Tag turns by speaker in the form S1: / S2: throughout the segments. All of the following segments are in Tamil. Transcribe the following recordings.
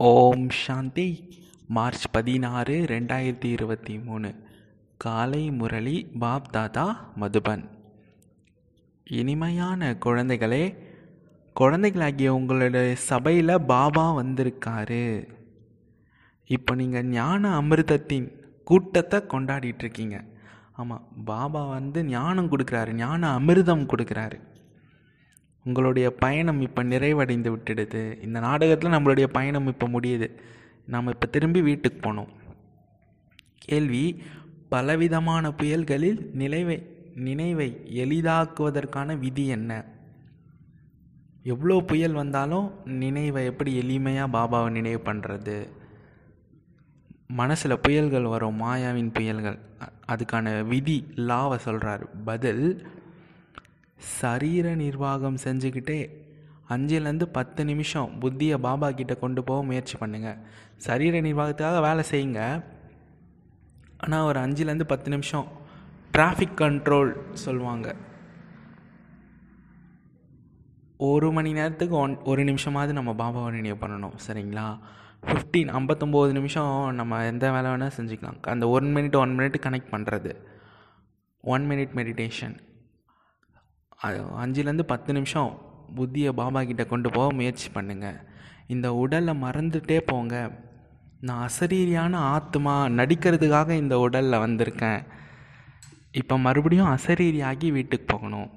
S1: ஓம் சாந்தி. மார்ச் பதினாறு ரெண்டாயிரத்தி இருபத்தி மூணு. காலை முரளி பாப் தாதா மதுபன். இனிமையான குழந்தைகளே குழந்தைகளாகிய உங்களுடைய சபையில் பாபா வந்திருக்காரு. இப்போ நீங்கள் ஞான அமிர்தத்தின் கூட்டத்தை கொண்டாடிட்டு இருக்கீங்க. ஆமாம் பாபா வந்து ஞானம் கொடுக்குறாரு ஞான அமிர்தம் கொடுக்குறாரு. உங்களுடைய பயணம் இப்போ நிறைவடைந்து விட்டுடுது. இந்த நாடகத்தில் நம்மளுடைய பயணம் இப்போ முடியுது. நாம் இப்போ திரும்பி வீட்டுக்கு போனோம் கேள்வி பலவிதமான புயல்களில் நினைவை நினைவை எளிதாக்குவதற்கான விதி என்ன? எவ்வளோ புயல் வந்தாலும் நினைவை எப்படி எளிமையாக பாபாவை நினைவு பண்ணுறது மனசில் புயல்கள் வரும் மாயாவின் புயல்கள். அதுக்கான விதி லாவை சொல்கிறார் பதில் சரீர நிர்வாகம் செஞ்சுக்கிட்டே அஞ்சுலேருந்து பத்து நிமிஷம் புத்தியை பாபா கிட்டே கொண்டு போக முயற்சி பண்ணுங்கள் சரீர நிர்வாகத்துக்காக வேலை செய்யுங்க. ஆனால் ஒரு அஞ்சுலேருந்து பத்து நிமிஷம் டிராஃபிக் கண்ட்ரோல் சொல்லுவாங்க. ஒரு மணி நேரத்துக்கு ஒன் ஒரு நிமிஷமாவது நம்ம பாபாவை நினைவு பண்ணணும். சரிங்களா? ஃபிஃப்டீன் ஐம்பத்தொம்போது நிமிஷம் நம்ம எந்த வேலை வேணால் செஞ்சுக்கலாம். அந்த one minute one minute connect பண்ணுறது ஒன் மினிட் மெடிடேஷன் அஞ்சுலேருந்து பத்து நிமிஷம் புத்தியை பாபா கிட்ட கொண்டு போக முயற்சி பண்ணுங்கள் இந்த உடலை மறந்துட்டே போங்க. நான் அசரீரியான ஆத்மா நடிக்கிறதுக்காக இந்த உடலில் வந்திருக்கேன். இப்போ மறுபடியும் அசரீரியாகி வீட்டுக்கு போகணும்.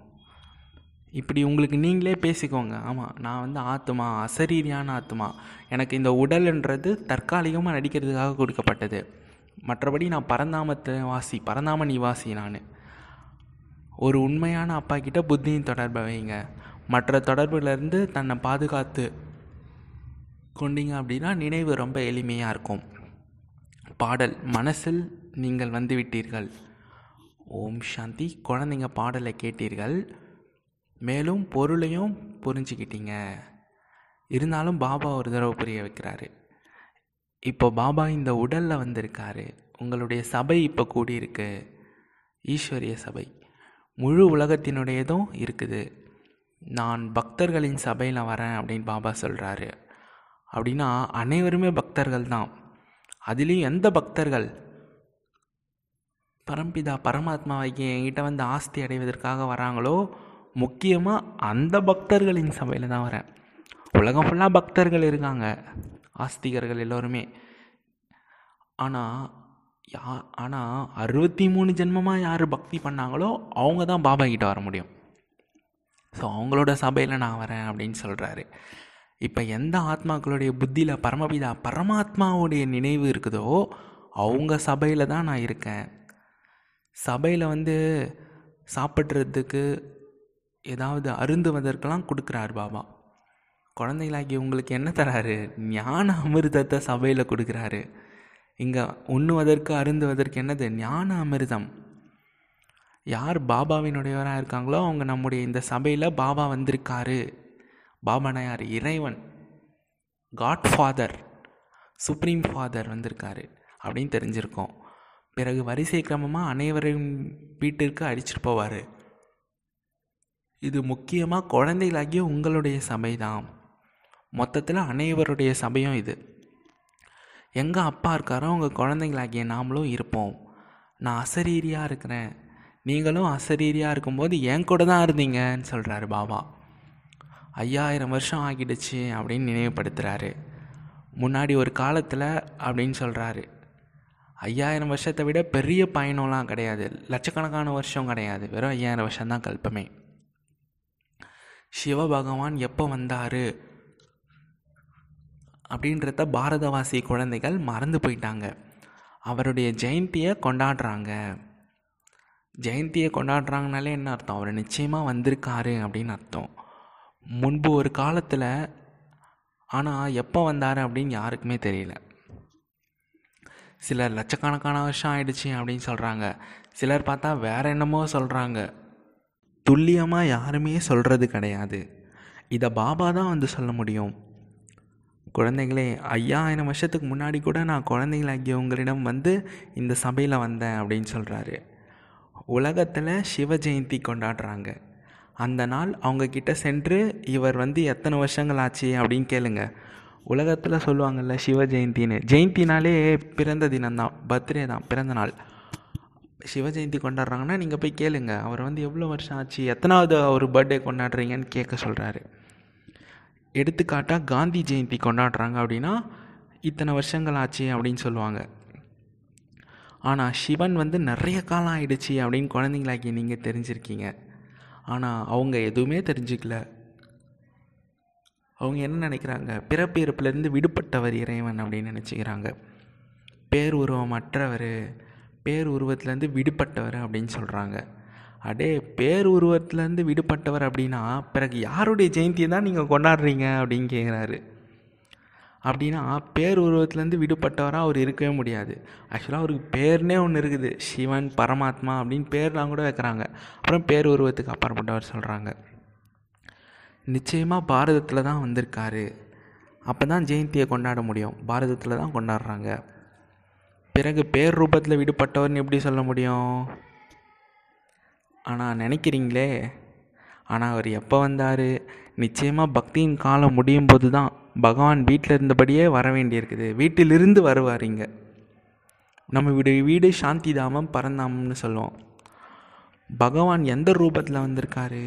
S1: இப்படி உங்களுக்கு நீங்களே பேசிக்கோங்க. ஆமாம் நான் வந்து ஆத்மா அசரீரியான ஆத்மா. எனக்கு இந்த உடல்ன்றது தற்காலிகமாக நடிக்கிறதுக்காக கொடுக்கப்பட்டது. மற்றபடி நான் பரந்தாமத்து வாசி பரந்தாம நிவாசி நான். ஒரு உண்மையான அப்பா கிட்ட புத்தியின் தொடர்பை வைங்க. மற்ற தொடர்புலேருந்து தன்னை பாதுகாத்து கொண்டீங்க அப்படின்னா நினைவு ரொம்ப எளிமையாக இருக்கும். பாடல் மனசில் நீங்கள் வந்து விட்டீர்கள் ஓம் சாந்தி. குழந்தைங்க பாடலை கேட்டீர்கள். மேலும் பொருளையும் புரிஞ்சுக்கிட்டீங்க. இருந்தாலும் பாபா ஒரு தடவை புரிய வைக்கிறாரு. இப்போ பாபா இந்த உடலில் வந்திருக்காரு. உங்களுடைய சபை இப்போ கூடியிருக்கு. ஈஸ்வரிய சபை. முழு உலகத்தினுடையதும் இருக்குது. நான் பக்தர்களின் சபையில் வரேன் அப்படின்னு பாபா சொல்கிறாரு அப்படின்னா அனைவருமே பக்தர்கள் தான். அதுலேயும் எந்த பக்தர்கள்? பரம்பிதா பரமாத்மாவைக்கு என்கிட்ட வந்து ஆஸ்தி அடைவதற்காக வராங்களோ? முக்கியமாக அந்த பக்தர்களின் சபையில் தான் வரேன். உலகம் ஃபுல்லாக பக்தர்கள் இருக்காங்க. ஆஸ்திகர்கள் எல்லோருமே. ஆனால் யா ஆனால் அறுபத்தி மூணு ஜென்மமாக யார் பக்தி பண்ணாங்களோ அவங்க தான் பாபா கிட்ட வர முடியும். ஸோ அவங்களோட சபையில் நான் வரேன் அப்படின்னு சொல்கிறாரு இப்போ எந்த ஆத்மாக்களுடைய புத்தியில் பரமபிதா பரமாத்மாவுடைய நினைவு இருக்குதோ அவங்க சபையில் தான் நான் இருக்கேன். சபையில் வந்து சாப்பிட்றதுக்கு ஏதாவது அருந்துவதற்கெல்லாம் கொடுக்குறாரு பாபா. குழந்தைகளாகி உங்களுக்கு என்ன தராரு? ஞான அமிர்தத்தை சபையில் கொடுக்குறாரு. இங்கே உண்ணுவதற்கு அருந்துவதற்கு என்னது? ஞான அமிர்தம். யார் பாபாவினுடையவராக இருக்காங்களோ அவங்க நம்முடைய இந்த சபையில் பாபா வந்திருக்காரு. பாபானா யார் இறைவன். காட் ஃபாதர் சுப்ரீம் ஃபாதர் வந்திருக்காரு. அப்படின்னு தெரிஞ்சிருக்கோம். பிறகு வரிசை கிரமமாக அனைவரையும் வீட்டிற்கு அடிச்சிட்டு போவார். இது முக்கியமாக குழந்தைகளாகிய உங்களுடைய சபை தான் மொத்தத்தில் அனைவருடைய சபையும் இது. எங்கள் அப்பா இருக்காரோ உங்கள் குழந்தைங்களாகிய நாமளும் இருப்போம். நான் அசரீரியாக இருக்கிறேன். நீங்களும் அசரீரியாக இருக்கும்போது என் கூட தான் இருந்தீங்கன்னு சொல்கிறாரு பாபா. ஐயாயிரம் வருஷம் ஆகிடுச்சு அப்படின்னு நினைவுபடுத்துகிறாரு முன்னாடி ஒரு காலத்தில் அப்படின்னு சொல்கிறாரு ஐயாயிரம் வருஷத்தை விட பெரிய பயணம்லாம் கிடையாது. லட்சக்கணக்கான வருஷம் கிடையாது. வெறும் ஐயாயிரம் வருஷம்தான் கல்பமே. சிவபகவான் எப்போ வந்தார்? அப்படின்றத பாரதவாசி குழந்தைகள் மறந்து போயிட்டாங்க. அவருடைய ஜெயந்தியை கொண்டாடுறாங்க. ஜெயந்தியை கொண்டாடுறாங்கனாலே என்ன அர்த்தம்? அவர் நிச்சயமாக வந்திருக்காரு அப்படின்னு அர்த்தம். முன்பு ஒரு காலத்தில் ஆனால் எப்போ வந்தார் அப்படின்னு யாருக்குமே தெரியல. சிலர் லட்சக்கணக்கான வருஷம் ஆயிடுச்சு அப்படின்னு சொல்கிறாங்க சிலர் பார்த்தா வேற என்னமோ சொல்கிறாங்க துல்லியமாக யாருமே சொல்கிறது கிடையாது. இதை பாபா தான் வந்து சொல்ல முடியும். குழந்தைகளே ஐயாயிரம் வருஷத்துக்கு முன்னாடி கூட நான் குழந்தைங்களாகிய உங்களிடம் வந்து இந்த சபையில் வந்தேன் அப்படின்னு சொல்கிறாரு உலகத்தில் சிவ ஜெயந்தி கொண்டாடுறாங்க. அந்த நாள் அவங்கக்கிட்ட சென்று இவர் வந்து எத்தனை வருஷங்கள் ஆச்சு? அப்படின்னு கேளுங்க. உலகத்தில் சொல்லுவாங்கள்ல சிவ ஜெயந்தின்னு. ஜெயந்தினாலே பிறந்த தினம்தான் பர்த்டே தான் பிறந்த நாள். சிவ ஜெயந்தி கொண்டாடுறாங்கன்னா நீங்கள் போய் கேளுங்க. அவர் வந்து எவ்வளோ வருஷம் ஆச்சு? எத்தனாவது அவர் பர்த்டே கொண்டாடுறீங்கன்னு கேட்க சொல்கிறாரு எடுத்துக்காட்டாக காந்தி ஜெயந்தி கொண்டாடுறாங்க அப்படின்னா இத்தனை வருஷங்கள் ஆச்சு அப்படின்னு சொல்லுவாங்க. ஆனால் சிவன் வந்து நிறைய காலம் ஆயிடுச்சு அப்படின்னு குழந்தைங்களாக்கி நீங்கள் தெரிஞ்சிருக்கீங்க. ஆனால் அவங்க எதுவுமே தெரிஞ்சுக்கல. அவங்க என்ன நினைக்கிறாங்க? பிறப்பு இறப்புலேருந்து விடுபட்டவர் இறைவன் அப்படின்னு நினச்சிக்கிறாங்க. பேருருவமற்றவர் பேருருவத்துலேருந்து விடுபட்டவர் அப்படின்னு சொல்கிறாங்க அடே பேருருவத்துலேருந்து விடுபட்டவர் அப்படின்னா பிறகு யாருடைய ஜெயந்தியை தான் நீங்கள் கொண்டாடுறீங்க அப்படின்னு கேட்குறாரு அப்படின்னா பேருருவத்துலேருந்து விடுபட்டவராக அவர் இருக்கவே முடியாது. ஆக்சுவலாக அவருக்கு பேர்னே ஒன்று இருக்குது. சிவன் பரமாத்மா அப்படின்னு பேர்லாம் கூட வைக்கிறாங்க. அப்புறம் பேருருவத்துக்கு அப்பாற்பட்டவர் சொல்கிறாங்க நிச்சயமாக பாரதத்தில் தான் வந்திருக்காரு. அப்போ தான் ஜெயந்தியை கொண்டாட முடியும். பாரதத்தில் தான் கொண்டாடுறாங்க. பிறகு பேர் ரூபத்தில் விடுபட்டவர்னு எப்படி சொல்ல முடியும்? ஆனால் நினைக்கிறீங்களே? ஆனால் அவர் எப்போ வந்தார்? நிச்சயமாக பக்தியின் காலம் முடியும் போது தான் பகவான் வீட்டில் இருந்தபடியே வர வேண்டியிருக்குது. வீட்டிலிருந்து வருவார் இங்கே. நம்ம வீடு வீடு சாந்தி தாமம் பரந்தாமம்னு சொல்லுவோம். பகவான் எந்த ரூபத்தில் வந்திருக்காரு?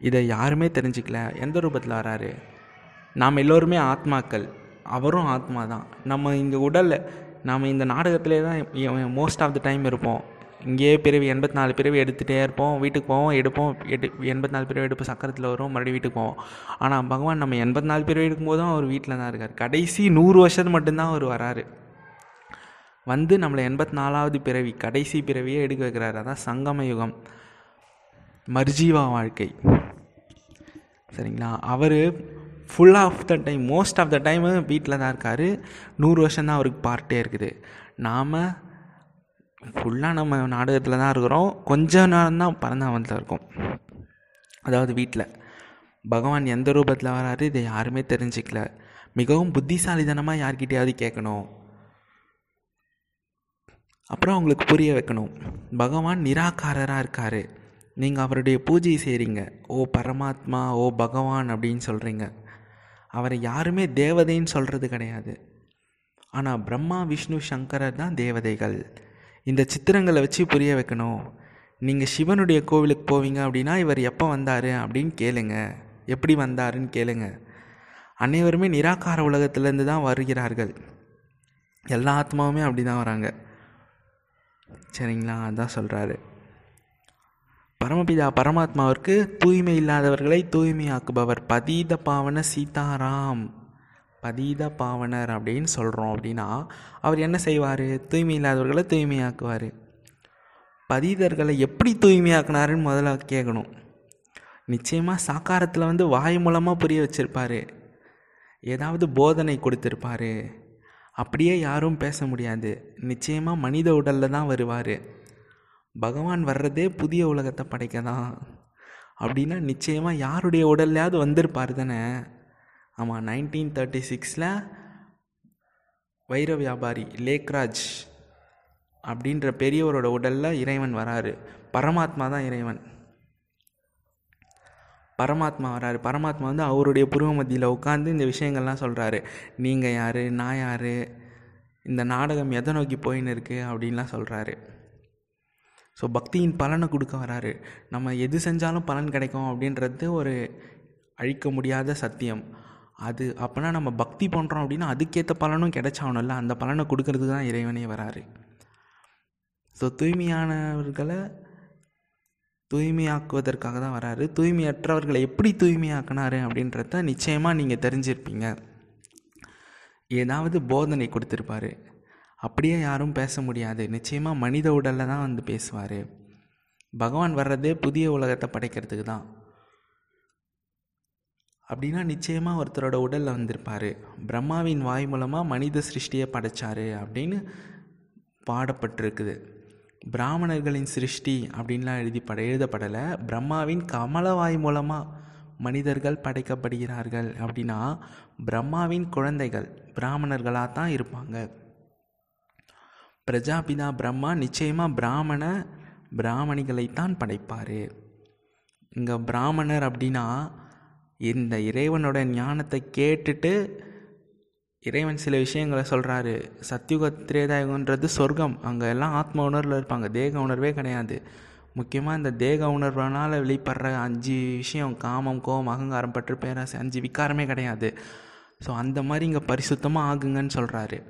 S1: இதை யாருமே தெரிஞ்சுக்கல. எந்த ரூபத்தில் வராரு? நாம் எல்லோருமே ஆத்மாக்கள். அவரும் ஆத்மா தான் நம்ம இங்கே உடலில் நாம் இந்த நாடகத்திலே தான் மோஸ்ட் ஆஃப் த டைம் இருப்போம். இங்கேயே பிறவி எண்பத்தி நாலு பிறவி எடுத்துகிட்டே இருப்போம் வீட்டுக்கு போவோம் எடுப்போம் எடு எண்பத்தி நாலு பிறவி எடுப்போம் சக்கரத்தில் வரும் மறுபடியும் வீட்டுக்கு போவோம். ஆனால் பகவான் நம்ம எண்பத்தி நாலு பிறவி எடுக்கும்போதும் அவர் வீட்டில் தான் இருக்கார். கடைசி நூறு வருஷத்து மட்டும்தான் அவர் வராரு. வந்து நம்மளை எண்பத்தி நாலாவது பிறவி கடைசி பிறவியே எடுக்க வைக்கிறாரு. அதான் சங்கம யுகம். மர்ஜீவா வாழ்க்கை. சரிங்களா? அவர் full of the time most of the time வீட்டில் தான் இருக்கார். நூறு வருஷம் தான் அவருக்கு பார்ட்டே இருக்குது. நாம் ஃபுல்லாக நம்ம நாடகத்தில் தான் இருக்கிறோம். கொஞ்ச நேரம் தான் பரந்தாமத்தில் இருக்கும். அதாவது வீட்டில் பகவான் எந்த ரூபத்தில் வராரு இதை யாருமே தெரிஞ்சிக்கல. மிகவும் புத்திசாலித்தனமாக யார்கிட்டையாவது கேட்கணும். அப்புறம் அவங்களுக்கு புரிய வைக்கணும். பகவான் நிராகாரராக இருக்கார். நீங்கள் அவருடைய பூஜை செய்கிறீங்க ஓ பரமாத்மா ஓ பகவான் அப்படின்னு சொல்கிறீங்க அவரை யாருமே தேவதைன்னு சொல்கிறது கிடையாது. ஆனால் பிரம்மா விஷ்ணு சங்கரர் தான் தேவதைகள். இந்த சித்திரங்களை வச்சு புரிய வைக்கணும். நீங்கள் சிவனுடைய கோவிலுக்கு போவீங்க அப்படின்னா இவர் எப்போ வந்தார் அப்படின்னு கேளுங்க. எப்படி வந்தாருன்னு கேளுங்க. அனைவருமே நிராகார உலகத்திலேருந்து தான் வருகிறார்கள். எல்லா ஆத்மாவுமே அப்படி தான் வராங்க. சரிங்களா? அதான் சொல்கிறாரு பரமபிதா பரமாத்மாவிற்கு தூய்மை இல்லாதவர்களை தூய்மையாக்குபவர். பதீத பாவன சீதாராம். பதீத பாவனர் அப்படின்னு சொல்கிறோம் அப்படின்னா அவர் என்ன செய்வார்? தூய்மை இல்லாதவர்களை தூய்மையாக்குவார். பதீதர்களை எப்படி தூய்மையாக்குனாருன்னு முதல்ல கேட்கணும் நிச்சயமாக சாக்காரத்தில் வந்து வாய் மூலமாக புரிய வச்சுருப்பார். ஏதாவது போதனை கொடுத்துருப்பாரு. அப்படியே யாரும் பேச முடியாது. நிச்சயமாக மனித உடலில் தான் வருவார். பகவான் வர்றதே புதிய உலகத்தை படைக்க தான் அப்படின்னா நிச்சயமாக யாருடைய உடல்லையாவது வந்திருப்பார் தானே? ஆமாம் நைன்டீன் தேர்ட்டி சிக்ஸில் வைர வியாபாரி லேக்ராஜ் அப்படின்ற பெரியவரோட உடலில் இறைவன் வராரு. பரமாத்மா தான் இறைவன். பரமாத்மா வராரு. பரமாத்மா வந்து அவருடைய புருவ மத்தியில் உட்காந்து இந்த விஷயங்கள்லாம் சொல்கிறாரு நீங்கள் யார்? நான் யார்? இந்த நாடகம் எதை நோக்கி போயின்னு இருக்குது அப்படின்லாம் சொல்கிறாரு ஸோ பக்தியின் பலனை கொடுக்க வராரு. நம்ம எது செஞ்சாலும் பலன் கிடைக்கும் அப்படின்றது ஒரு அழிக்க முடியாத சத்தியம். அது அப்போனா நம்ம பக்தி பண்ணுறோம் அப்படின்னா அதுக்கேற்ற பலனும் கிடைச்சாகணும்ல. அந்த பலனை கொடுக்கறதுக்கு தான் இறைவனே வராரு. ஸோ தூய்மையானவர்களை தூய்மையாக்குவதற்காக தான் வராரு. தூய்மையற்றவர்களை எப்படி தூய்மையாக்கினாரு அப்படின்றத நிச்சயமாக நீங்கள் தெரிஞ்சிருப்பீங்க. ஏதாவது போதனை கொடுத்துருப்பாரு. அப்படியே யாரும் பேச முடியாது. நிச்சயமாக மனித உடலில் தான் வந்து பேசுவார். பகவான் வர்றதே புதிய உலகத்தை படைக்கிறதுக்கு தான். அப்படின்னா நிச்சயமாக ஒருத்தரோட உடலில் வந்திருப்பார் பிரம்மாவின் வாய் மூலமாக மனித சிருஷ்டியை படைச்சாரு அப்படின்னு பாடப்பட்டிருக்குது. பிராமணர்களின் சிருஷ்டி அப்படின்லாம் எழுதி பட எழுதப்படலை. பிரம்மாவின் கமலவாய் மூலமாக மனிதர்கள் படைக்கப்படுகிறார்கள் அப்படின்னா பிரம்மாவின் குழந்தைகள் பிராமணர்களாக தான் இருப்பாங்க. பிரஜாபிதா பிரம்மா நிச்சயமாக பிராமண பிராமணிகளைத்தான் படைப்பார். இங்கே பிராமணர் அப்படின்னா இந்த இறைவனோட ஞானத்தை கேட்டுட்டு இறைவன் சில விஷயங்களை சொல்கிறாரு சத்தியுக திரேதாயுகன்றது சொர்க்கம். அங்கே எல்லாம் ஆத்ம உணர்வில் இருப்பாங்க. தேக உணர்வே கிடையாது. முக்கியமாக இந்த தேக உணர்வுனால் வெளிப்படுற அஞ்சு விஷயம் காமம் கோபம் அகங்காரம் பற்று பேராசை அஞ்சு விக்காரமே கிடையாது. ஸோ அந்த மாதிரி இங்கே பரிசுத்தமாக ஆகுங்கன்னு சொல்கிறாரு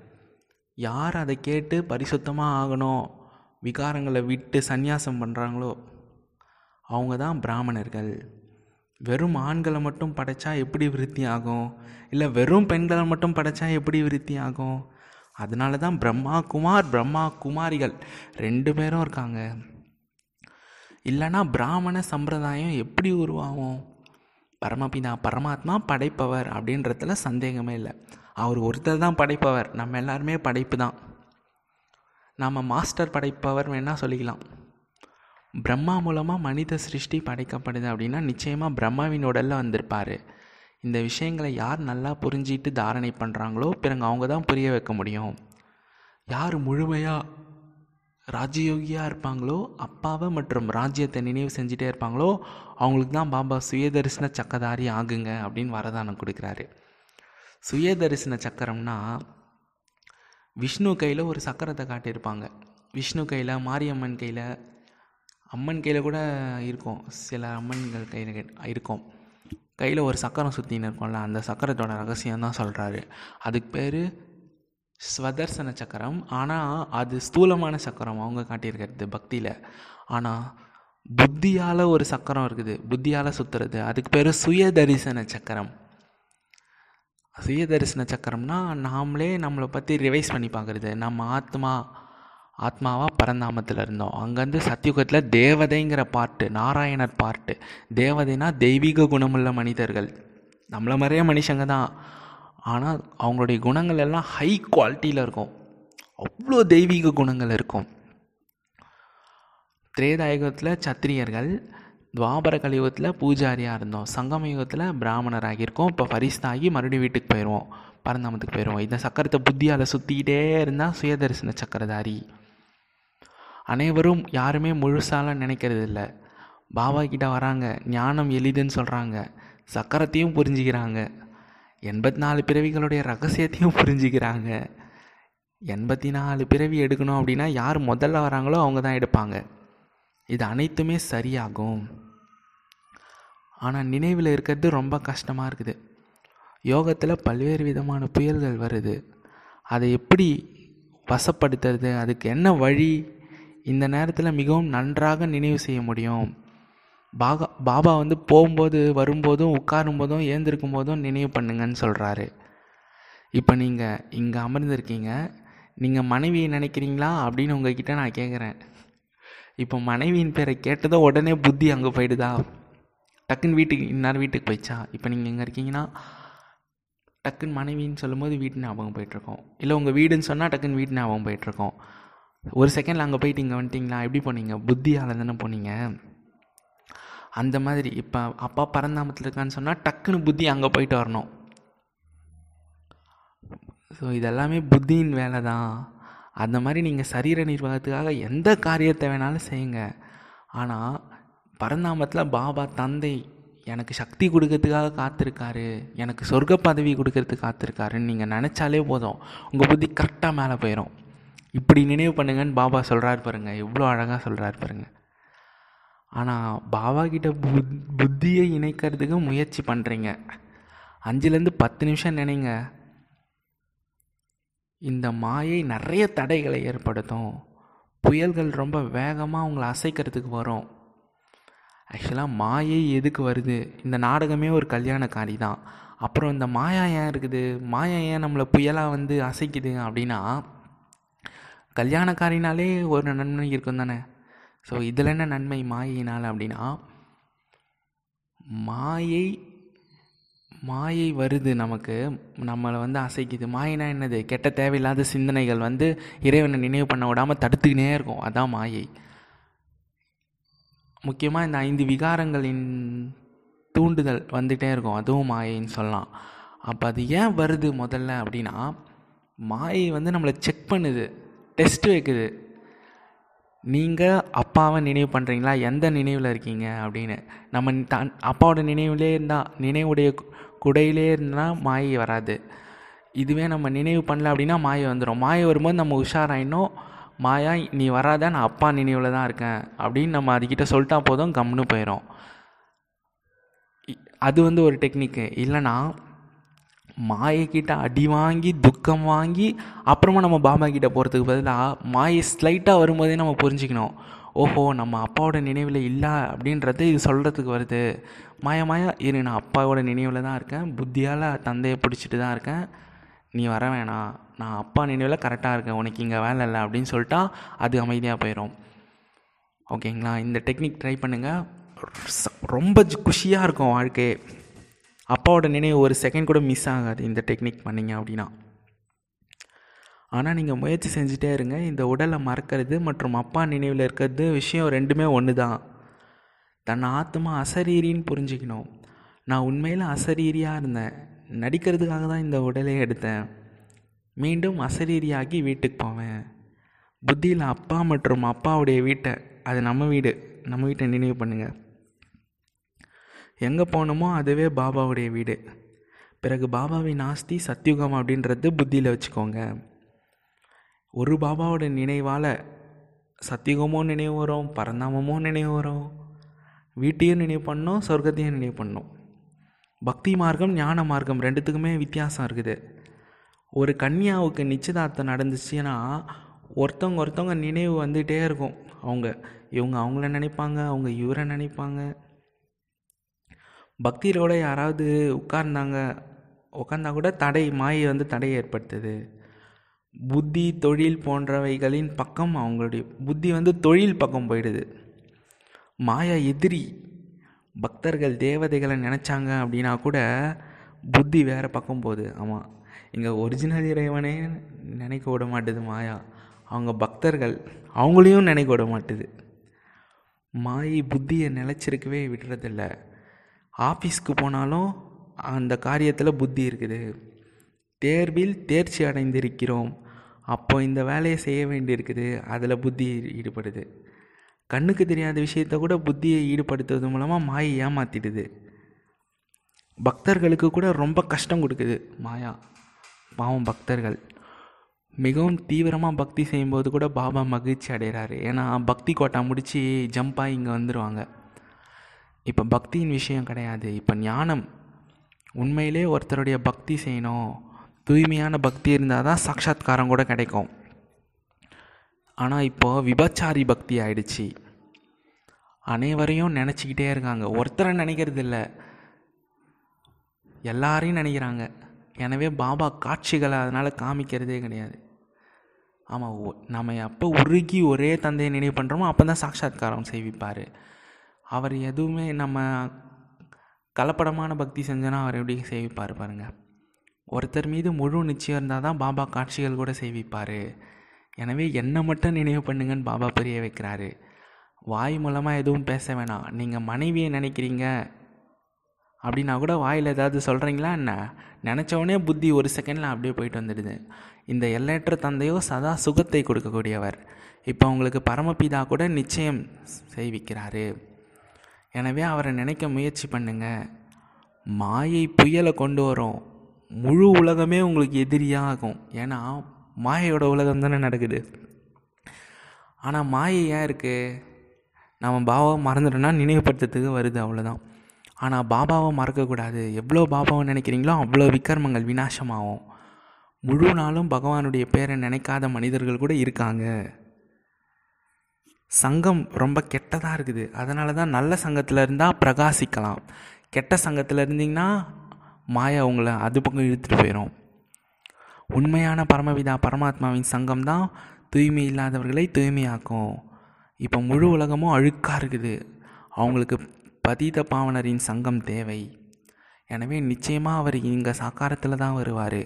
S1: யார் அதை கேட்டு பரிசுத்தமாக ஆகணும்? விகாரங்களை விட்டு சந்நியாசம் பண்ணுறாங்களோ அவங்க தான் பிராமணர்கள். வெறும் ஆண்களை மட்டும் படைத்தா எப்படி விருத்தி ஆகும்? இல்லை வெறும் பெண்களை மட்டும் படைத்தா எப்படி விருத்தி ஆகும்? அதனால தான் பிரம்மா குமார் பிரம்மா குமாரிகள் ரெண்டு பேரும் இருக்காங்க. இல்லைன்னா பிராமண சம்பிரதாயம் எப்படி உருவாகும்? பரமபிதா பரமாத்மா படைப்பவர் அப்படின்றதுல சந்தேகமே இல்லை. அவர் ஒருத்தர் தான் படைப்பவர். நம்ம எல்லாருமே படைப்பு தான் நம்ம மாஸ்டர் படைப்பவர் வேணால் சொல்லிக்கலாம். பிரம்மா மூலமாக மனித சிருஷ்டி படைக்கப்படுது அப்படின்னா நிச்சயமாக பிரம்மாவின் உடலில் வந்திருப்பார். இந்த விஷயங்களை யார் நல்லா புரிஞ்சிட்டு தாரணை பண்ணுறாங்களோ பிறகு அவங்க தான் புரிய வைக்க முடியும். யார் முழுமையாக ராஜயோகியாக இருப்பாங்களோ அப்பாவை மற்றும் ராஜ்யத்தை நினைவு செஞ்சுட்டே இருப்பாங்களோ அவங்களுக்கு தான் பாபா சுயதரிசன சக்கதாரி ஆகுங்க அப்படின்னு வரதானம் கொடுக்குறாரு. சுயதரிசன சக்கரம்னா விஷ்ணு கையில் ஒரு சக்கரத்தை காட்டியிருப்பாங்க. விஷ்ணு கையில் மாரியம்மன் கையில் அம்மன் கையில் கூட இருக்கும். சில அம்மன்கள் கையில் இருக்கும். கையில் ஒரு சக்கரம் சுற்றின்னு இருக்கும்ல அந்த சக்கரத்தோட ரகசியம் தான் சொல்கிறாரு அதுக்கு பேர் ஸ்வதர்சன சக்கரம். ஆனால் அது ஸ்தூலமான சக்கரம் அவங்க காட்டியிருக்கிறது பக்தியில். ஆனால் புத்தியால் ஒரு சக்கரம் இருக்குது. புத்தியால் சுற்றுறது அதுக்கு பேர் சுயதரிசன சக்கரம். சுயதரிசன சக்கரம்னா நாமளே நம்மளை பற்றி ரிவைஸ் பண்ணி பார்க்குறது. நம்ம ஆத்மா ஆத்மாவாக பரந்தாமத்தில் இருந்தோம். அங்கேருந்து சத்தியுகத்தில் தேவதைங்கிற பார்ட்டு நாராயணர் பார்ட்டு தேவதைனா தெய்வீக குணமுள்ள மனிதர்கள். நம்மளை மாதிரியே மனுஷங்க தான். ஆனால் அவங்களுடைய குணங்கள் எல்லாம் ஹை குவாலிட்டியில் இருக்கும். அவ்வளோ தெய்வீக குணங்கள் இருக்கும். திரேதாயுகத்தில் சத்திரியர்கள் துவாபர கலியுகத்தில் பூஜாரியாக இருந்தோம். சங்கம யுகத்தில் பிராமணர் ஆகியிருக்கோம் இப்போ ஃபரிஸ்தாகி மறுபடியும் வீட்டுக்கு போயிடுவோம் பரந்தாமத்துக்கு போயிடுவோம் இந்த சக்கரத்தை புத்தியால் சுற்றிக்கிட்டே இருந்தால் சுயதரிசன சக்கரதாரி. அனைவரும் யாருமே முழுசாலாம் நினைக்கிறது இல்லை பாபா கிட்ட வராங்க ஞானம் எளிதுன்னு சொல்கிறாங்க சக்கரத்தையும் புரிஞ்சுக்கிறாங்க எண்பத்தி நாலு பிறவிகளுடைய ரகசியத்தையும் புரிஞ்சுக்கிறாங்க. எண்பத்தி நாலு பிறவி எடுக்கணும் அப்படின்னா யார் முதல்ல வராங்களோ அவங்க தான் எடுப்பாங்க. இது அனைத்துமே சரியாகும். ஆனால் நினைவில் இருக்கிறது ரொம்ப கஷ்டமாக இருக்குது. யோகத்தில் பல்வேறு விதமான புயல்கள் வருது. அதை எப்படி வசப்படுத்துறது அதுக்கு என்ன வழி? இந்த நேரத்தில் மிகவும் நன்றாக நினைவு செய்ய முடியும். பாகா பாபா வந்து போகும்போது வரும்போதும் உட்காரும் போதும் ஏந்திருக்கும் போதும் நினைவு பண்ணுங்கன்னு சொல்கிறாரு இப்போ நீங்கள் இங்கே அமர்ந்திருக்கீங்க. நீங்கள் மனைவியை நினைக்கிறீங்களா அப்படின்னு உங்ககிட்ட நான் கேட்குறேன் இப்போ மனைவியின் பேரை கேட்டதோ உடனே புத்தி அங்கே போயிடுதா? டக்குன்னு வீட்டுக்கு இந்நேரம் வீட்டுக்கு போயிடுச்சா? இப்போ நீங்கள் எங்கே இருக்கீங்கன்னா டக்குன்னு மனைவின்னு சொல்லும்போது வீட்டு ஞாபகம் போயிட்டுருக்கோம் இல்லை உங்கள் வீடுன்னு சொன்னால் டக்குன்னு வீட்டு ஞாபகம் போயிட்டுருக்கோம் ஒரு செகண்டில் அங்கே போயிட்டு இங்கே வந்துட்டிங்களா? எப்படி போனீங்க? புத்தியால் தானே போனீங்க. அந்த மாதிரி இப்போ அப்பா பரந்தாமத்தில் இருக்கான்னு சொன்னால் டக்குன்னு புத்தி அங்கே போயிட்டு வரணும். ஸோ இதெல்லாமே புத்தியின் வேலை தான். அந்த மாதிரி நீங்கள் சரீர நிர்வாகத்துக்காக எந்த காரியத்தை வேணாலும் செய்யுங்க. ஆனால் பரந்தாமத்தில் பாபா தந்தை எனக்கு சக்தி கொடுக்கறதுக்காக காத்திருக்காரு. எனக்கு சொர்க்க பதவி கொடுக்கறதுக்கு காத்திருக்காருன்னு நீங்கள் நினச்சாலே போதும். உங்கள் புத்தி கரெக்டாக மேலே போயிடும் இப்படி நினைவு பண்ணுங்கன்னு பாபா சொல்கிறாரு பாருங்கள் எவ்வளோ அழகாக சொல்கிறாரு பாருங்கள் ஆனால் பாபா கிட்ட புத் புத்தியை இணைக்கிறதுக்கு முயற்சி பண்ணுறீங்க அஞ்சுலேருந்து பத்து நிமிஷம் நினைங்க. இந்த மாயை நிறைய தடைகளை ஏற்படுத்தும். புயல்கள் ரொம்ப வேகமாக உங்களை அசைக்கிறதுக்கு வரும். ஆக்சுவலாக மாயை எதுக்கு வருது? இந்த நாடகமே ஒரு கல்யாணக்காரி தான். அப்புறம் இந்த மாயா ஏன் இருக்குது? மாயா ஏன் நம்மளை புயலாக வந்து அசைக்குது அப்படின்னா கல்யாணக்காரினாலே ஒரு நன்மை இருக்கும் தானே ஸோ இதில் என்ன நன்மை? மாயினால் அப்படின்னா மாயை மாயை வருது நமக்கு. நம்மளை வந்து அசைக்குது. மாயினா என்னது? கெட்ட தேவையில்லாத சிந்தனைகள் வந்து இறைவனை நினைவு பண்ண விடாமல் தடுத்துக்கினே இருக்கும். அதான் மாயை. முக்கியமாக இந்த ஐந்து விகாரங்களின் தூண்டுதல் வந்துகிட்டே இருக்கும். அதுவும் மாயைன்னு சொல்லலாம். அப்போ அது ஏன் வருது முதல்ல அப்படின்னா மாயை வந்து நம்மளை செக் பண்ணுது. டெஸ்ட் வைக்குது. நீங்கள் அப்பாவை நினைவு பண்ணுறீங்களா எந்த நினைவில் இருக்கீங்க? அப்படின்னு. நம்ம தன் அப்பாவோட நினைவுலே இருந்தால் நினைவுடைய குடையிலே இருந்தால் மாயை வராது. இதுவே நம்ம நினைவு பண்ணல அப்படின்னா மாயை வந்துடும் மாயை வரும்போது நம்ம உஷாராயினோம் மாயா நீ வராத நான் அப்பா நினைவில் தான் இருக்கேன். அப்படின்னு நம்ம அதுக்கிட்ட சொல்லிட்டா போதும் கம்னு போயிடும் அது வந்து ஒரு டெக்னிக்கு. இல்லைன்னா மாயக்கிட்ட அடி வாங்கி துக்கம் வாங்கி அப்புறமா நம்ம பாபா கிட்டே போகிறதுக்கு பதிலாக மாயை ஸ்லைட்டாக வரும்போதே நம்ம புரிஞ்சுக்கணும். ஓஹோ நம்ம அப்பாவோட நினைவில் இல்லை அப்படின்றது இது சொல்கிறதுக்கு வருது. மாயா மாயா இரு நான் அப்பாவோட நினைவில் தான் இருக்கேன். புத்தியால் தந்தையை பிடிச்சிட்டு தான் இருக்கேன். நீ வர வேணாம். நான் அப்பா நினைவில் கரெக்டாக இருக்கேன். உனக்கு இங்கே வேலை இல்லை அப்படின்னு சொல்லிட்டா அது அமைதியாக போயிடும் ஓகேங்களா இந்த டெக்னிக் ட்ரை பண்ணுங்கள் ரொம்ப குஷியாக இருக்கும் வாழ்க்கையே. அப்பாவோட நினைவு ஒரு செகண்ட் கூட மிஸ் ஆகாது இந்த டெக்னிக் பண்ணிங்க அப்படின்னா. ஆனால் நீங்கள் முயற்சி செஞ்சுட்டே இருங்க. இந்த உடலை மறக்கிறது மற்றும் அப்பா நினைவில் இருக்கிறது விஷயம் ரெண்டுமே ஒன்று தான் தன் ஆத்மா அசரீரின்னு புரிஞ்சுக்கணும். நான் உண்மையில் அசரீரியாக இருந்தேன். நடிக்கிறதுக்காக தான் இந்த உடலே எடுத்தேன். மீண்டும் அசரீரியாகி வீட்டுக்கு போவேன். புத்தியில் அப்பா மற்றும் அப்பாவுடைய வீட்டை அது நம்ம வீடு. நம்ம வீட்டை நினைவு பண்ணுங்கள் எங்கே போனோமோ அதுவே பாபாவுடைய வீடு. பிறகு பாபாவின் ஆஸ்தி சத்தியுகம் அப்படின்றது புத்தியில் வச்சுக்கோங்க. ஒரு பாபாவோட நினைவால் சத்தியுகமும் நினைவு வரும் பரந்தாமமும் நினைவு வரும். வீட்டையும் நினைவு பண்ணோம் சொர்க்கத்தையும் நினைவு பண்ணோம். பக்தி மார்க்கம் ஞான மார்க்கம் ரெண்டுத்துக்குமே வித்தியாசம் இருக்குது. ஒரு கன்னியாவுக்கு நிச்சயதார்த்தம் நடந்துச்சுன்னா ஒருத்தவங்க ஒருத்தவங்க நினைவு வந்துகிட்டே இருக்கும். அவங்க இவங்க அவங்கள நினைப்பாங்க அவங்க இவரை நினைப்பாங்க. பக்தியிலோட யாராவது உட்கார்ந்தாங்க உட்கார்ந்தா கூட தடை மாயை வந்து தடை ஏற்படுத்துது. புத்தி தொழில் போன்றவைகளின் பக்கம் அவங்களுடைய புத்தி வந்து தொழில் பக்கம் போயிடுது. மாயா எதிரி. பக்தர்கள் தேவதைகளை நினச்சாங்க அப்படின்னா கூட புத்தி வேறு பக்கம் போகுது. ஆமாம் இங்கே ஒரிஜினல் இறைவனே நினைக்க விட மாட்டுது மாயா. அவங்க பக்தர்கள் அவங்களையும் நினைக்க விட மாட்டுது. மாயை புத்தியை நிலச்சிருக்கவே விடுறதில்ல. ஆஃபீஸ்க்கு போனாலும் அந்த காரியத்தில் புத்தி இருக்குது. தேர்வில் தேர்ச்சி அடைந்திருக்கிறோம். அப்போ இந்த வேலையை செய்ய வேண்டியிருக்குது. அதில் புத்தி ஈடுபடுது. கண்ணுக்கு தெரியாத விஷயத்த கூட புத்தியை ஈடுபடுத்துவது மூலமாக மாயை ஏமாற்றிடுது பக்தர்களுக்கு கூட ரொம்ப கஷ்டம் கொடுக்குது மாயா. பாவம் பக்தர்கள். மிகவும் தீவிரமாக பக்தி செய்யும்போது கூட பாபா மகிழ்ச்சி அடைகிறாரு ஏன்னா பக்தி கோட்டா முடித்து ஜம்ப் இங்கே வந்துடுவாங்க இப்போ பக்தியின் விஷயம் கிடையாது. இப்போ ஞானம். உண்மையிலே ஒருத்தருடைய பக்தி செய்யணும். தூய்மையான பக்தி இருந்தால் தான் சாட்சாத்காரம் கூட கிடைக்கும். ஆனால் இப்போது விபச்சாரி பக்தி ஆயிடுச்சு. அனைவரையும் நினச்சிக்கிட்டே இருக்காங்க. ஒருத்தரை நினைக்கிறது இல்லை எல்லாரையும் நினைக்கிறாங்க. எனவே பாபா காட்சிகளை அதனால் காமிக்கிறதே கிடையாது. ஆமாம் நம்ம எப்போ உருகி ஒரே தந்தையை நினைவு பண்ணுறோமோ அப்போ தான் சாட்சாத்காரம் செய்விப்பார். அவர் எதுவுமே நம்ம கலப்படமான பக்தி செஞ்சோன்னா அவர் எப்படி சேவிப்பார் பாருங்கள் ஒருத்தர் மீது முழு நிச்சயம் இருந்தால் தான் பாபா காட்சிகள் கூட சேவிப்பார். எனவே என்னை மட்டும் நினைவு பண்ணுங்கன்னு பாபா புரிய வைக்கிறாரு. வாய் மூலமாக எதுவும் பேச வேணாம். நீங்கள் மனைவியை நினைக்கிறீங்க அப்படின்னா கூட வாயில் ஏதாவது சொல்கிறீங்களா என்ன? நினச்சவொடனே புத்தி ஒரு செகண்டில் அப்படியே போயிட்டு வந்துடுது. இந்த எல்லையற்ற தந்தையோ சதா சுகத்தை கொடுக்கக்கூடியவர். இப்போ உங்களுக்கு பரமபிதா கூட நிச்சயம் செய்விக்கிறாரு எனவே அவரை நினைக்க முயற்சி பண்ணுங்க. மாயை புயலை கொண்டு வரும். முழு உலகமே உங்களுக்கு எதிரியாகும். ஏன்னா மாயையோட உலகம் தானே நடக்குது. ஆனால் மாயை ஏன் இருக்குது நம்ம பாபாவை மறந்துட்டோன்னா நினைவுபடுத்துறதுக்கு வருது அவ்வளோதான் ஆனால் பாபாவை மறக்கக்கூடாது எவ்வளோ பாபாவை நினைக்கிறீங்களோ அவ்வளோ விக்கிரமங்கள் வினாசமாகும் முழு நாளும் பகவானுடைய பேரை நினைக்காத மனிதர்கள் கூட இருக்காங்க. சங்கம் ரொம்ப கெட்டதாக இருக்குது. அதனால தான் நல்ல சங்கத்தில் இருந்தால் பிரகாசிக்கலாம். கெட்ட சங்கத்தில் இருந்தீங்கன்னா மாயா உங்களை அது பக்கம் இழுத்துட்டு போயிடும் உண்மையான பரமவிதா பரமாத்மாவின் சங்கம் தான் தூய்மை இல்லாதவர்களை தூய்மையாக்கும். இப்போ முழு உலகமும் அழுக்காக இருக்குது. அவங்களுக்கு பதீத பாவனரின் சங்கம் தேவை. எனவே நிச்சயமாக அவர் இங்கே சாக்காரத்தில் தான் வருவார்.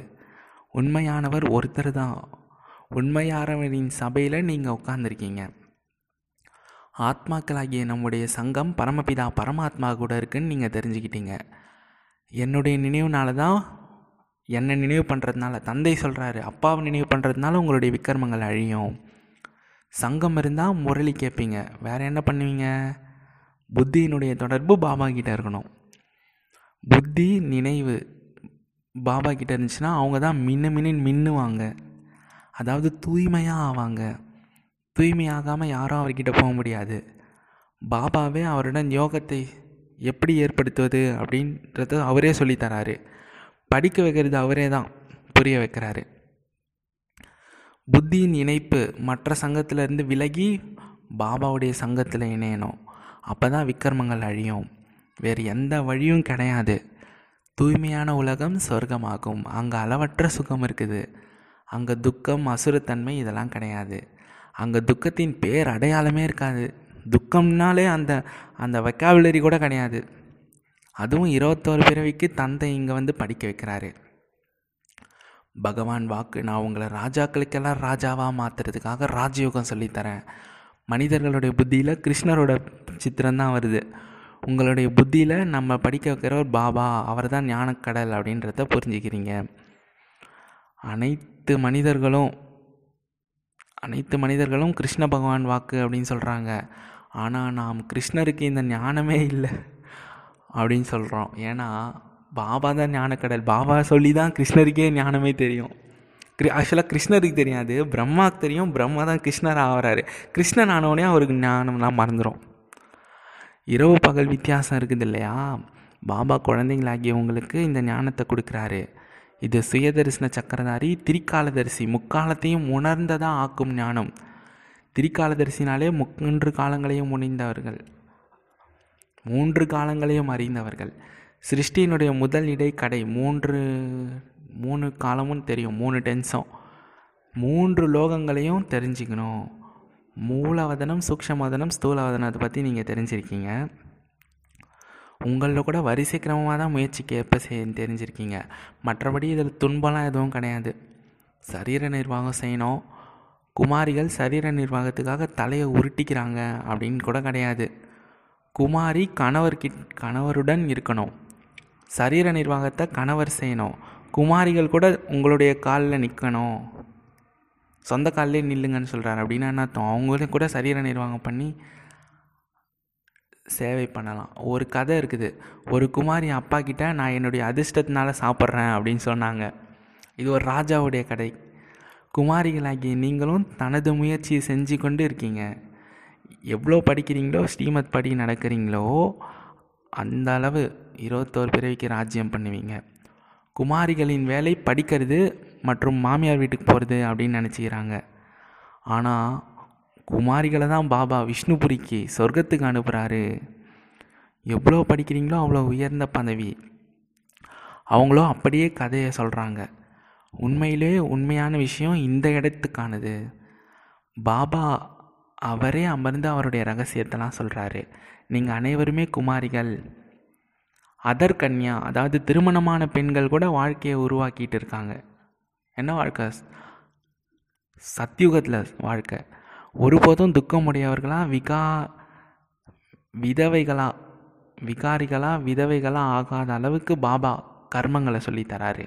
S1: உண்மையானவர் ஒருத்தர் தான். உண்மையானவரின் சபையில் நீங்கள் உட்காந்துருக்கீங்க ஆத்மாக்களாகிய நம்முடைய சங்கம் பரமபிதா பரமாத்மா கூட இருக்குன்னு நீங்கள் தெரிஞ்சுக்கிட்டீங்க. என்னுடைய நினைவுனால தான் என்னை நினைவு பண்ணுறதுனால தந்தை சொல்கிறாரு அப்பாவை நினைவு பண்ணுறதுனால உங்களுடைய விக்கிரமங்கள் அழியும். சங்கம் இருந்தால் முரளி கேட்பீங்க வேறு என்ன பண்ணுவீங்க? புத்தியினுடைய தொடர்பு பாபா கிட்டே இருக்கணும். புத்தி நினைவு பாபா கிட்டே இருந்துச்சுன்னா அவங்க தான் மின்னு மின்னு மின்னுவாங்க. அதாவது தூய்மையாக ஆவாங்க. தூய்மையாகாமல் யாரும் அவர்கிட்ட போக முடியாது. பாபாவே அவருடன் யோகத்தை எப்படி ஏற்படுத்துவது அப்படின்றத அவரே சொல்லித்தராரு படிக்க வைக்கிறது அவரே தான் புரிய வைக்கிறாரு. புத்தியின் இணைப்பு மற்ற சங்கத்திலேருந்து விலகி பாபாவுடைய சங்கத்தில் இணையணும். அப்போ தான் விக்கிரமங்கள் அழியும். வேறு எந்த வழியும் கிடையாது. தூய்மையான உலகம் சொர்க்கமாகும். அங்கே அளவற்ற சுகம் இருக்குது. அங்கே துக்கம் அசுரத்தன்மை இதெல்லாம் கிடையாது. அங்கே துக்கத்தின் பேர் அடையாளமே இருக்காது. துக்கம்னாலே அந்த அந்த வெக்காபுலரி கூட கிடையாது. அதுவும் இருபத்தோரு பிறவிக்கு தந்தை இங்கே வந்து படிக்க வைக்கிறாரு. பகவான் வாக்கு நான் உங்களை ராஜாக்களுக்கெல்லாம் ராஜாவாக மாற்றுறதுக்காக ராஜயோகம் சொல்லித்தரேன். மனிதர்களுடைய புத்தியில் கிருஷ்ணரோட சித்திரம்தான் வருது. உங்களுடைய புத்தியில் நம்ம படிக்க வைக்கிறவர் பாபா அவர் தான் ஞானக்கடல் அப்படின்றத புரிஞ்சுக்கிறீங்க. அனைத்து மனிதர்களும் அனைத்து மனிதர்களும் கிருஷ்ண பகவான் வாக்கு அப்படின்னு சொல்கிறாங்க ஆனால் நாம் கிருஷ்ணருக்கு இந்த ஞானமே இல்லை அப்படின்னு சொல்கிறோம் ஏன்னா பாபா தான் ஞானக்கடல். பாபா சொல்லி தான் கிருஷ்ணருக்கே ஞானமே தெரியும். ஆக்சுவலாக கிருஷ்ணருக்கு தெரியாது. பிரம்மாவுக்கு தெரியும். பிரம்மா தான் கிருஷ்ணர் ஆகிறாரு கிருஷ்ணன் ஆனவுடனே அவருக்கு ஞானம்லாம் மறந்துடும் இரவு பகல் வித்தியாசம் இருக்குது இல்லையா? பாபா குழந்தைங்களாகியவங்களுக்கு இந்த ஞானத்தை கொடுக்குறாரு. இது சுயதரிசன சக்கரதாரி திரிகாலதரிசி. முக்காலத்தையும் உணர்ந்ததாக ஆக்கும் ஞானம். திரிகாலதரிசினாலே மூன்று காலங்களையும் முனைந்தவர்கள் மூன்று காலங்களையும் அறிந்தவர்கள். சிருஷ்டியினுடைய முதல் இடை கடை மூன்று மூணு காலமும் தெரியும். மூணு டென்ஸும். மூன்று லோகங்களையும் தெரிஞ்சுக்கணும். மூலவதனம் சூக்ஷமதனம் ஸ்தூலவதனத்தை பற்றி நீங்கள் தெரிஞ்சிருக்கீங்க. உங்களில் கூட வரிசை கிரமமாக தான் முயற்சிக்கு ஏற்ப செய் தெரிஞ்சிருக்கீங்க. மற்றபடி இதில் துன்பம்லாம் எதுவும் கிடையாது. சரீர நிர்வாகம் செய்யணும். குமாரிகள் சரீர நிர்வாகத்துக்காக தலையை உருட்டிக்கிறாங்க அப்படின்னு கூட கிடையாது. குமாரி கணவர்கி கணவருடன் இருக்கணும். சரீர நிர்வாகத்தை கணவர் செய்யணும். குமாரிகள் கூட உங்களுடைய காலில் நிற்கணும் சொந்த காலிலே நில்லுங்கன்னு சொல்கிறாரு அப்படின்னா என்ன அர்த்தம்? அவங்களும் கூட சரீர நிர்வாகம் பண்ணி சேவை பண்ணலாம். ஒரு கதை இருக்குது. ஒரு குமாரி அப்பா கிட்ட நான் என்னுடைய அதிர்ஷ்டத்தினால சாப்பிட்றேன் அப்படின்னு சொன்னாங்க. இது ஒரு ராஜாவுடைய கதை. குமாரிகளாகிய நீங்களும் தனது முயற்சியை செஞ்சு கொண்டு இருக்கீங்க. எவ்வளோ படிக்கிறீங்களோ ஸ்ரீமத் படி நடக்கிறீங்களோ அந்த அளவு இருபத்தோரு பிறவிக்கு ராஜ்யம் பண்ணுவீங்க. குமாரிகளின் வேலை படிக்கிறது மற்றும் மாமியார் வீட்டுக்கு போகிறது அப்படின்னு நினச்சிக்கிறாங்க. ஆனால் குமாரிகளை தான் பாபா விஷ்ணுபுரிக்கு சொர்க்கத்துக்கு அனுப்புகிறாரு எவ்வளோ படிக்கிறீங்களோ அவ்வளோ உயர்ந்த பதவி. அவங்களோ அப்படியே கதையை சொல்கிறாங்க உண்மையிலே உண்மையான விஷயம் இந்த இடத்துக்கானது. பாபா அவரே அமர்ந்து அவருடைய ரகசியத்தெல்லாம் சொல்கிறாரு நீங்கள் அனைவருமே குமாரிகள். அதர் கன்யா அதாவது திருமணமான பெண்கள் கூட வாழ்க்கையை உருவாக்கிட்டு இருக்காங்க. என்ன வாழ்க்கை? சத்யுகத்தில் வாழ்க்கை. ஒருபோதும் துக்கமுடையவர்களாக விகா விதவைகளா விகாரிகளாக விதவைகளாக ஆகாத அளவுக்கு பாபா கர்மங்களை சொல்லித்தராரு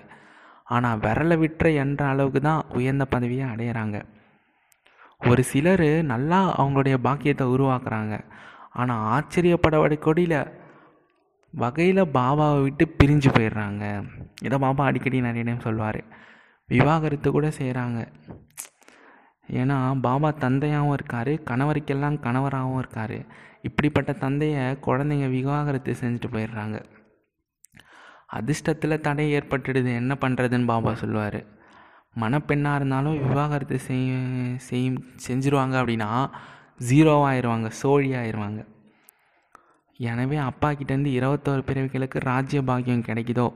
S1: ஆனால் விரலை விட்டுற என்ற அளவுக்கு தான் உயர்ந்த பதவியை அடையிறாங்க. ஒரு சிலர் நல்லா அவங்களுடைய பாக்கியத்தை உருவாக்குறாங்க. ஆனால் ஆச்சரியப்பட கொடியில் வகையில் பாபாவை விட்டு பிரிஞ்சு போயிடுறாங்க. இதை பாபா அடிக்கடி நிறைய டைம் சொல்லுவார். விவாகரத்து கூட செய்கிறாங்க ஏன்னா பாபா தந்தையாகவும் இருக்கார் கணவருக்கெல்லாம் கணவராகவும் இருக்கார். இப்படிப்பட்ட தந்தையை குழந்தைங்க விவாகரத்து செஞ்சுட்டு போயிடுறாங்க. அதிர்ஷ்டத்தில் தடை ஏற்பட்டுடுது. என்ன பண்ணுறதுன்னு பாபா சொல்லுவார். மணப்பெண்ணாக இருந்தாலும் விவாகரத்து செய் செய் செஞ்சுருவாங்க அப்படின்னா ஜீரோவாகிடுவாங்க சோழி ஆயிடுவாங்க எனவே அப்பா கிட்டேருந்து இருபத்தோரு பிறவிகளுக்கு ராஜ்ய பாக்கியம் கிடைக்குதோ?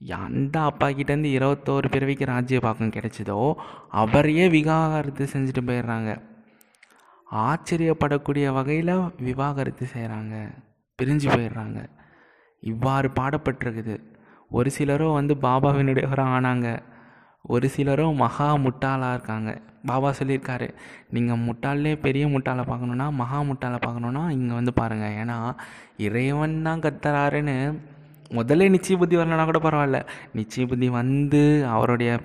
S1: எந்த அப்பா கிட்டேருந்து இருபத்தோரு பிறவிக்கு ராஜ்ய பாக்கம் கிடைச்சதோ அவரையே விவாகரத்து செஞ்சுட்டு போயிடுறாங்க ஆச்சரியப்படக்கூடிய வகையில் விவாகரத்து செய்கிறாங்க பிரிஞ்சு போயிடுறாங்க இவ்வாறு பாடப்பட்டிருக்குது. ஒரு சிலரோ வந்து பாபாவினுடையவராக ஆனாங்க ஒரு சிலரும் மகா முட்டாளாக இருக்காங்க. பாபா சொல்லியிருக்காரு நீங்கள் முட்டாளே பெரிய முட்டாளை பார்க்கணுன்னா மகா முட்டாளை பார்க்கணுன்னா இங்கே வந்து பாருங்கள் ஏன்னா இறைவன் தான் கத்துறாருன்னு முதல்ல நிச்சய புத்தி வரலனா கூட பரவாயில்ல. நிச்சய புத்தி வந்து அவருடைய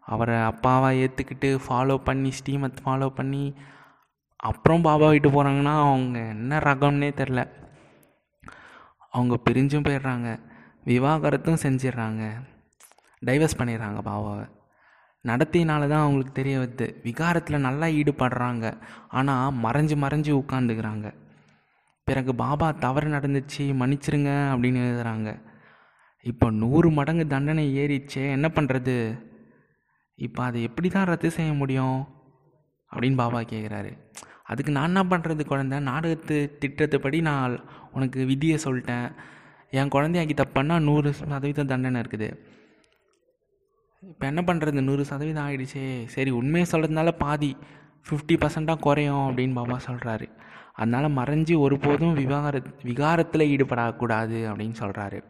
S1: அவரை அப்பாவை ஏற்றுக்கிட்டு ஃபாலோ பண்ணி ஸ்டீமத் ஃபாலோ பண்ணி அப்புறம் பாபா விட்டு போகிறாங்கன்னா அவங்க என்ன ரகம்னே தெரில அவங்க பிரிஞ்சும் போயிடுறாங்க. விவாகரத்தும் செஞ்சிடுறாங்க. டைவர்ஸ் பண்ணிடுறாங்க பாபாவை. நடத்தினால தான் அவங்களுக்கு தெரிய வருது. விகாரத்தில் நல்லா ஈடுபடுறாங்க. ஆனால் மறைஞ்சு மறைஞ்சு உட்காந்துக்கிறாங்க பிறகு பாபா தவறு நடந்துச்சு மன்னிச்சிருங்க அப்படின்னு எழுதுறாங்க. இப்போ நூறு மடங்கு தண்டனை ஏறிச்சே என்ன பண்ணுறது இப்போ அதை எப்படி தான் ரத்து செய்ய முடியும்? அப்படின்னு பாபா கேட்குறாரு அதுக்கு நான் என்ன பண்ணுறது குழந்த? நாடகத்து திட்டத்துப்படி நான் உனக்கு விதியை சொல்லிட்டேன். என் குழந்தையாக்கி தப்புன்னா நூறு சதவீதம் தண்டனை இருக்குது. இப்போ என்ன பண்ணுறது நூறு சதவீதம் ஆகிடுச்சே சரி உண்மையை சொல்கிறதுனால பாதி ஃபிஃப்டி பர்சண்ட்டாக குறையும் அப்படின்னு பாபா சொல்கிறாரு அதனால் மறைஞ்சு ஒருபோதும் விவாகர விகாரத்தில் ஈடுபடக்கூடாது அப்படின்னு சொல்கிறாரு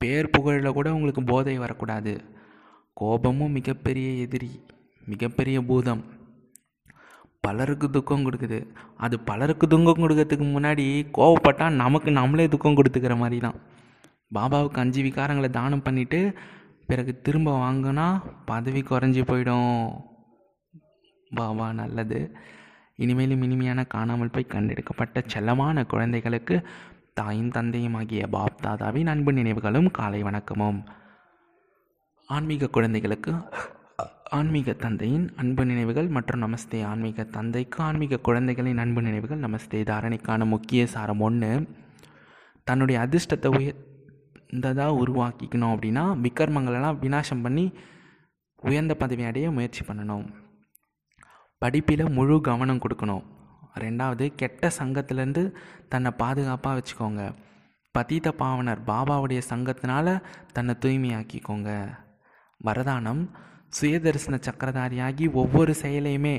S1: பேர் புகழில் கூட உங்களுக்கு போதை வரக்கூடாது. கோபமும் மிகப்பெரிய எதிரி மிகப்பெரிய பூதம். பலருக்கு துக்கம் கொடுக்குது. அது பலருக்கு துக்கம் கொடுக்கறதுக்கு முன்னாடி கோவப்பட்டால் நமக்கு நம்மளே துக்கம் கொடுத்துக்கிற மாதிரி தான் பாபாவுக்கு அஞ்சு விகாரங்களை தானம் பண்ணிவிட்டு பிறகு திரும்ப வாங்கினா பதவி குறைஞ்சி போயிடும். பாபா நல்லது. இனிமேலும் இனிமையான காணாமல் போய் கண்டெடுக்கப்பட்ட செல்லமான குழந்தைகளுக்கு தாயும் தந்தையும் ஆகிய பாப் தாதாவின் அன்பு நினைவுகளும் காலை வணக்கமும். ஆன்மீக குழந்தைகளுக்கு ஆன்மீக தந்தையின் அன்பு நினைவுகள் மற்றும் நமஸ்தே ஆன்மீக தந்தைக்கு ஆன்மீக குழந்தைகளின் அன்பு நினைவுகள் நமஸ்தே தாரணைக்கான முக்கிய சாரம் ஒன்று தன்னுடைய அதிர்ஷ்டத்தை உயர்ந்ததாக உருவாக்கிக்கணும் அப்படின்னா விக்கர்மங்களெல்லாம் விநாசம் பண்ணி உயர்ந்த பதவி அடைய முயற்சி பண்ணணும். படிப்பில் முழு கவனம் கொடுக்கணும். ரெண்டாவது கெட்ட சங்கத்திலேருந்து தன்னை பாதுகாப்பாக வச்சுக்கோங்க. பதீத பாவனர் பாபாவுடைய சங்கத்தினால தன்னை தூய்மையாக்கிக்கோங்க. வரதானம் சுயதரிசன சக்கரதாரியாகி ஒவ்வொரு செயலையுமே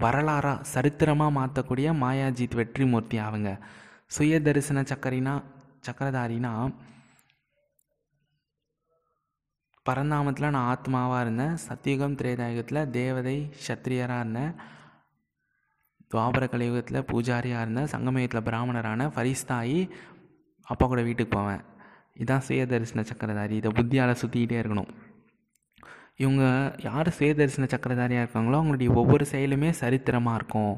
S1: வரலாறாக சரித்திரமாக மாற்றக்கூடிய மாயாஜித் வெற்றிமூர்த்தி ஆகுங்க. சுயதரிசன சக்கரினா சக்கரதாரினா பரந்தாமத்தில் நான் ஆத்மாவாக இருந்தேன். சத்தியுகம் திரேதாயுகத்தில் தேவதை சத்திரியராக இருந்தேன். துவாபர கலியுகத்தில் பூஜாரியாக இருந்தேன். சங்கமயுகத்தில் பிராமணரான ஃபரிஸ்தாயி அப்பா கூட வீட்டுக்கு போவேன். இதுதான் சுயதரிசன சக்கரதாரி. இதை புத்தியால் சுற்றிக்கிட்டே இருக்கணும். இவங்க யார் சுயதரிசன சக்கரதாரியாக இருக்காங்களோ அவங்களுடைய ஒவ்வொரு செயலுமே சரித்திரமாக இருக்கும்.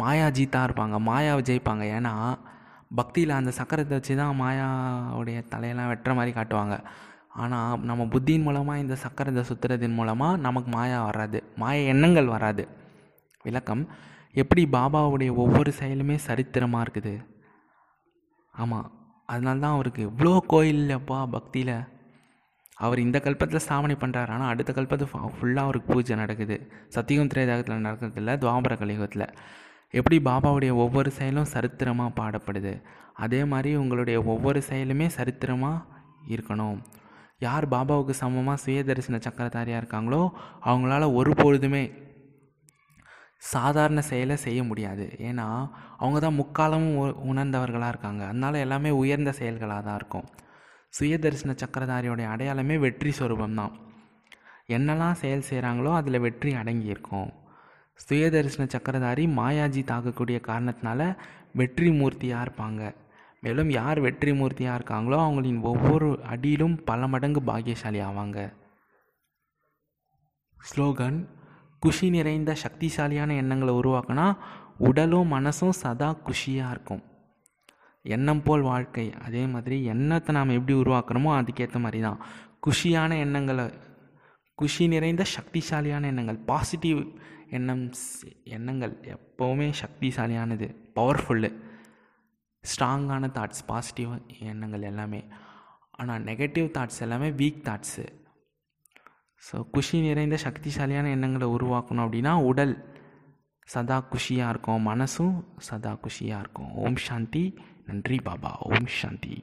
S1: மாயாஜீத்தாக இருப்பாங்க. மாயாவை ஜெயிப்பாங்க. ஏன்னா பக்தியில் அந்த சக்கரத்தை வச்சு தான் மாயாவுடைய தலையெல்லாம் வெட்டுற மாதிரி காட்டுவாங்க. ஆனால் நம்ம புத்தியின் மூலமாக இந்த சக்கரத்தை சுற்றுறதின் மூலமாக நமக்கு மாயா வராது. மாய எண்ணங்கள் வராது. விளக்கம் எப்படி பாபாவுடைய ஒவ்வொரு செயலுமே சரித்திரமாக இருக்குது? ஆமாம் அதனால தான் அவருக்கு இவ்வளோ கோயில்லப்பா பக்தியில். அவர் இந்த கல்பத்தில் ஸ்தாபனை பண்ணுறாரு ஆனால் அடுத்த கல்பத்து ஃபுல்லாக அவருக்கு பூஜை நடக்குது. சத்தியம் திரேதாகத்தில் நடக்கிறதில்ல துவாபர கலியுகத்தில். எப்படி பாபாவுடைய ஒவ்வொரு செயலும் சரித்திரமாக பாடப்படுது? அதே மாதிரி உங்களுடைய ஒவ்வொரு செயலுமே சரித்திரமாக இருக்கணும். யார் பாபாவுக்கு சமமாக சுயதரிசன சக்கரதாரியாக இருக்காங்களோ அவங்களால ஒரு பொழுதுமே சாதாரண செயலை செய்ய முடியாது. ஏன்னா அவங்க தான் முக்காலமும் உணர்ந்தவர்களாக இருக்காங்க. அதனால் எல்லாமே உயர்ந்த செயல்களாக தான் இருக்கும். சுயதரிசன சக்கரதாரியோடைய அடையாளமே வெற்றி சொரூபம் தான். என்னெல்லாம் செயல் செய்கிறாங்களோ அதில் வெற்றி அடங்கியிருக்கும் சுயதரிசன சக்கரதாரி மாயாஜி தாக்கக்கூடிய காரணத்தினால வெற்றி மூர்த்தியாக இருப்பாங்க. மேலும் யார் வெற்றி மூர்த்தியாக இருக்காங்களோ அவங்களின் ஒவ்வொரு அடியிலும் பல மடங்கு பாக்கியசாலி ஆவாங்க. ஸ்லோகன் குஷி நிறைந்த சக்திசாலியான எண்ணங்களை உருவாக்கினா உடலும் மனசும் சதா குஷியாக இருக்கும். எண்ணம் போல் வாழ்க்கை. அதே மாதிரி எண்ணத்தை நாம் எப்படி உருவாக்குறோமோ அதுக்கேற்ற மாதிரி தான் குஷியான எண்ணங்களை குஷி நிறைந்த சக்திசாலியான எண்ணங்கள் பாசிட்டிவ் எண்ணம் எண்ணங்கள் எப்போவுமே சக்திசாலியானது பவர்ஃபுல்லு ஸ்ட்ராங்கான தாட்ஸ் பாசிட்டிவ் எண்ணங்கள் எல்லாமே. ஆனால் நெகட்டிவ் தாட்ஸ் எல்லாமே வீக் தாட்ஸு ஸோ குஷி நிறைந்த சக்திசாலியான எண்ணங்களை உருவாக்கணும் அப்படின்னா உடல் சதா குஷியாக இருக்கும் மனசும் சதா குஷியாக இருக்கும். ஓம் சாந்தி நன்றி பாபா ஓம் சாந்தி.